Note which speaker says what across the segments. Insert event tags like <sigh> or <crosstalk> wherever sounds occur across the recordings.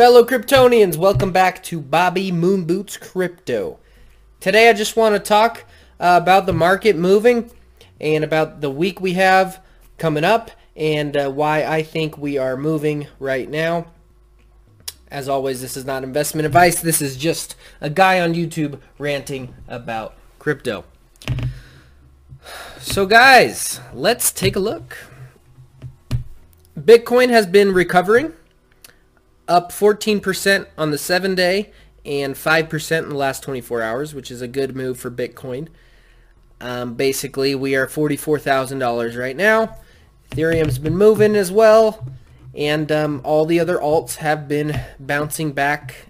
Speaker 1: Fellow Kryptonians, welcome back to Bobby Moonboots Crypto. Today I just want to talk uh, about the market moving and about the week we have coming up and uh, why I think we are moving right now. As always, this is not investment advice. This is just a guy on YouTube ranting about crypto. So guys, let's take a look. Bitcoin has been recovering, up 14% on the 7-day and 5% in the last 24 hours, which is a good move for Bitcoin. Um, basically, we are $44,000 right now. Ethereum's been moving as well, and um, all the other alts have been bouncing back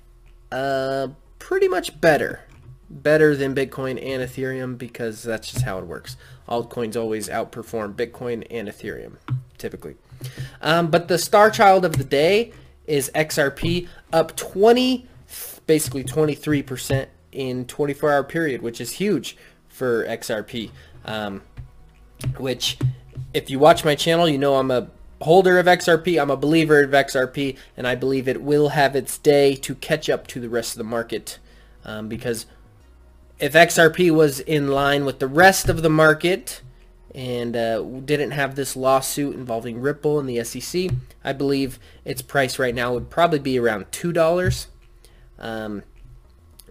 Speaker 1: uh, pretty much better. Better than Bitcoin and Ethereum because that's just how it works. Altcoins always outperform Bitcoin and Ethereum, typically. Um, but the star child of the day is XRP, up 20, basically 23% in 24 hour period, which is huge for XRP. Um, which, if you watch my channel, you know I'm a holder of XRP. I'm a believer of XRP, and I believe it will have its day to catch up to the rest of the market. Um, because if XRP was in line with the rest of the market, and uh, didn't have this lawsuit involving Ripple and the SEC, I believe its price right now would probably be around two dollars, um,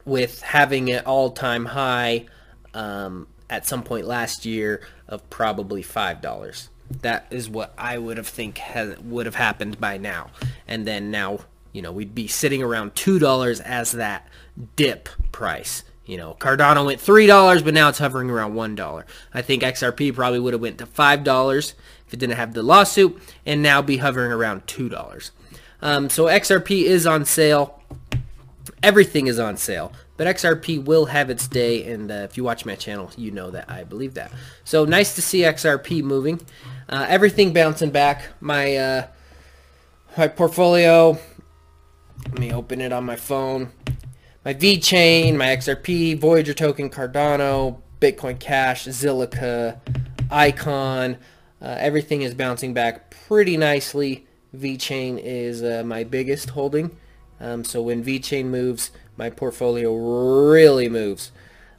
Speaker 1: with having an all-time high um, at some point last year of probably five dollars. That is what I would have think would have happened by now, and then now you know we'd be sitting around two dollars as that dip price. You know, Cardano went $3, but now it's hovering around $1. I think XRP probably would have went to $5 if it didn't have the lawsuit, and now be hovering around $2. Um, so XRP is on sale. Everything is on sale, but XRP will have its day, and uh, if you watch my channel, you know that I believe that. So nice to see XRP moving. Uh, everything bouncing back. My uh, my portfolio. Let me open it on my phone my VeChain, my XRP, Voyager token, Cardano, Bitcoin Cash, Zilliqa, Icon. Uh, everything is bouncing back pretty nicely. VeChain is uh, my biggest holding. Um, so when VeChain moves, my portfolio really moves.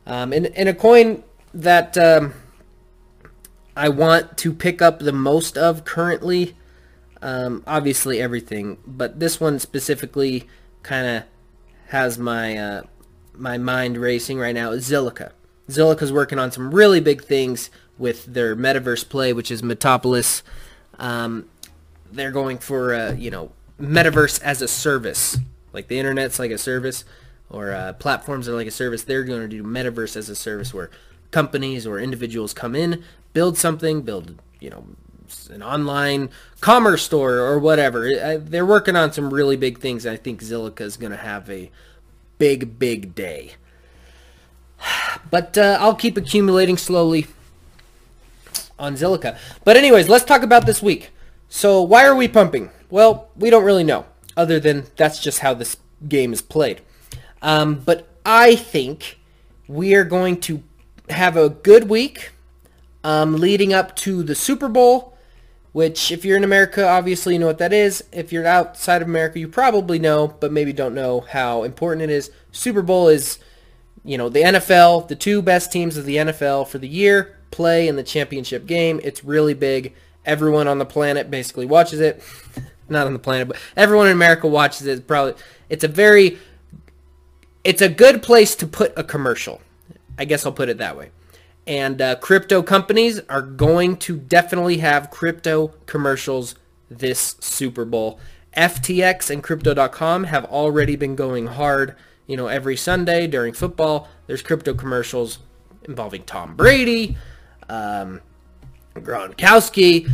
Speaker 1: Um, and, and a coin that um, I want to pick up the most of currently, um, obviously everything, but this one specifically kind of has my uh, my mind racing right now is Zilliqa. Zilliqa's working on some really big things with their metaverse play, which is Metapolis. Um, they're going for uh, you know metaverse as a service, like the internet's like a service, or uh, platforms are like a service. They're going to do metaverse as a service where companies or individuals come in, build something, build you know an online commerce store or whatever. They're working on some really big things. I think Zilliqa is going to have a big, big day. <sighs> But uh, I'll keep accumulating slowly on Zilliqa. But anyways, let's talk about this week. So why are we pumping? Well, we don't really know, other than that's just how this game is played. Um, but I think we are going to have a good week um, leading up to the Super Bowl which if you're in America, obviously you know what that is. If you're outside of America, you probably know, but maybe don't know how important it is. Super Bowl is, you know, the NFL, the two best teams of the NFL for the year play in the championship game. It's really big. Everyone on the planet basically watches it. <laughs> Not on the planet, but everyone in America watches it. Probably it's a very it's a good place to put a commercial. I guess I'll put it that way and uh, crypto companies are going to definitely have crypto commercials this Super Bowl. FTX and Crypto.com have already been going hard. You know, every Sunday during football, there's crypto commercials involving Tom Brady, um, Gronkowski,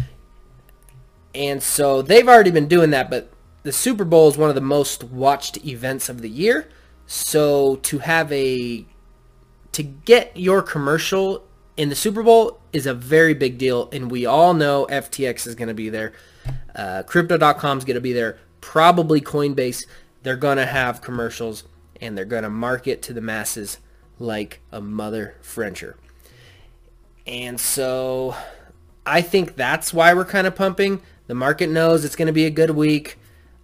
Speaker 1: and so they've already been doing that. But the Super Bowl is one of the most watched events of the year. So to have a to get your commercial in the Super Bowl is a very big deal, and we all know FTX is going to be there. Uh, Crypto.com is going to be there. Probably Coinbase. They're going to have commercials, and they're going to market to the masses like a mother Frencher. And so I think that's why we're kind of pumping. The market knows it's going to be a good week.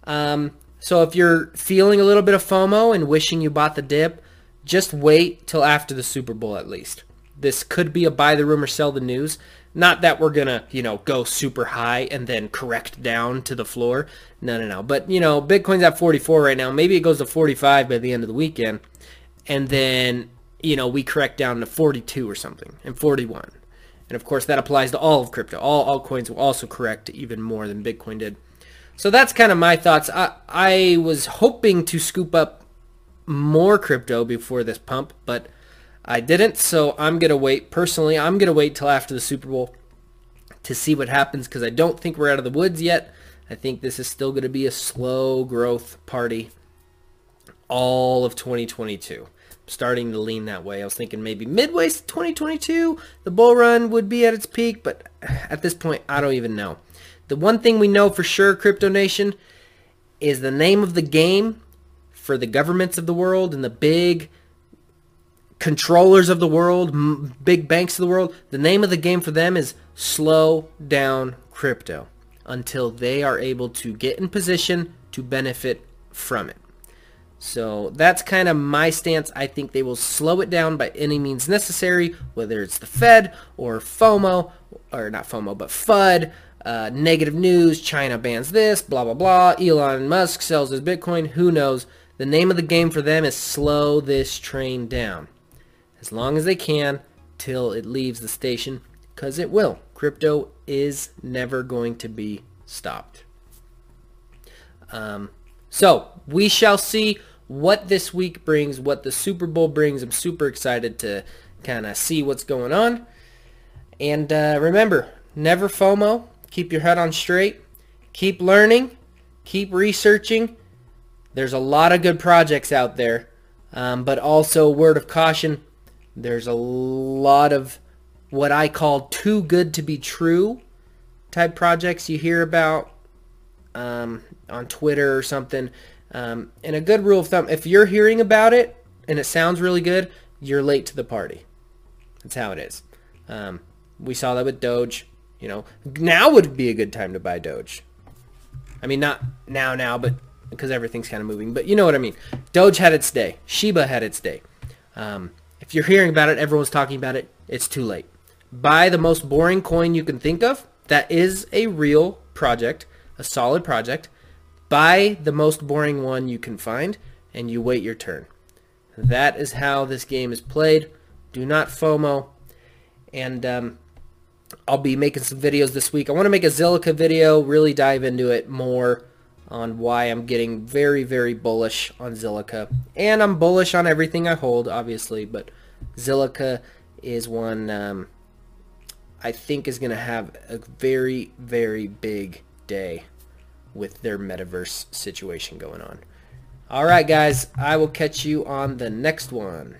Speaker 1: Um, So if you're feeling a little bit of FOMO and wishing you bought the dip, just wait till after the Super Bowl at least. This could be a buy the rumor, sell the news. Not that we're going to, you know, go super high and then correct down to the floor. No, no, no. But, you know, Bitcoin's at 44 right now. Maybe it goes to 45 by the end of the weekend. And then, you know, we correct down to 42 or something and 41. And of course, that applies to all of crypto. All altcoins will also correct even more than Bitcoin did. So that's kind of my thoughts. I, I was hoping to scoop up more crypto before this pump, but I didn't. So I'm going to wait. Personally, I'm going to wait till after the Super Bowl to see what happens because I don't think we're out of the woods yet. I think this is still going to be a slow growth party all of 2022 starting to lean that way. I was thinking maybe midway 2022, the bull run would be at its peak, but at this point, I don't even know. The one thing we know for sure, Crypto Nation, is the name of the game for the governments of the world and the big controllers of the world, big banks of the world. The name of the game for them is slow down crypto until they are able to get in position to benefit from it. So that's kind of my stance. I think they will slow it down by any means necessary, whether it's the Fed or FOMO, or not FOMO, but FUD, uh, negative news, China bans this, blah, blah, blah, Elon Musk sells his Bitcoin, who knows. The name of the game for them is slow this train down. As long as they can till it leaves the station, because it will. Crypto is never going to be stopped. Um, so we shall see what this week brings, what the Super Bowl brings. I'm super excited to kind of see what's going on. And uh, remember, never FOMO. Keep your head on straight. Keep learning. Keep researching. There's a lot of good projects out there. Um, but also, word of caution, there's a lot of what I call too good to be true type projects you hear about um, on Twitter or something. Um, and a good rule of thumb, if you're hearing about it and it sounds really good, you're late to the party. That's how it is. Um, we saw that with Doge. You know, now would be a good time to buy Doge. I mean, not now, now, but because everything's kind of moving. But you know what I mean. Doge had its day. Shiba had its day. Um, if you're hearing about it, everyone's talking about it. It's too late. Buy the most boring coin you can think of. That is a real project, a solid project. Buy the most boring one you can find, and you wait your turn. That is how this game is played. Do not FOMO. And um, I'll be making some videos this week. I want to make a Zilliqa video, really dive into it more on why I'm getting very, very bullish on Zilliqa. And I'm bullish on everything I hold, obviously, but Zilliqa is one um, I think is going to have a very, very big day with their metaverse situation going on. All right, guys, I will catch you on the next one.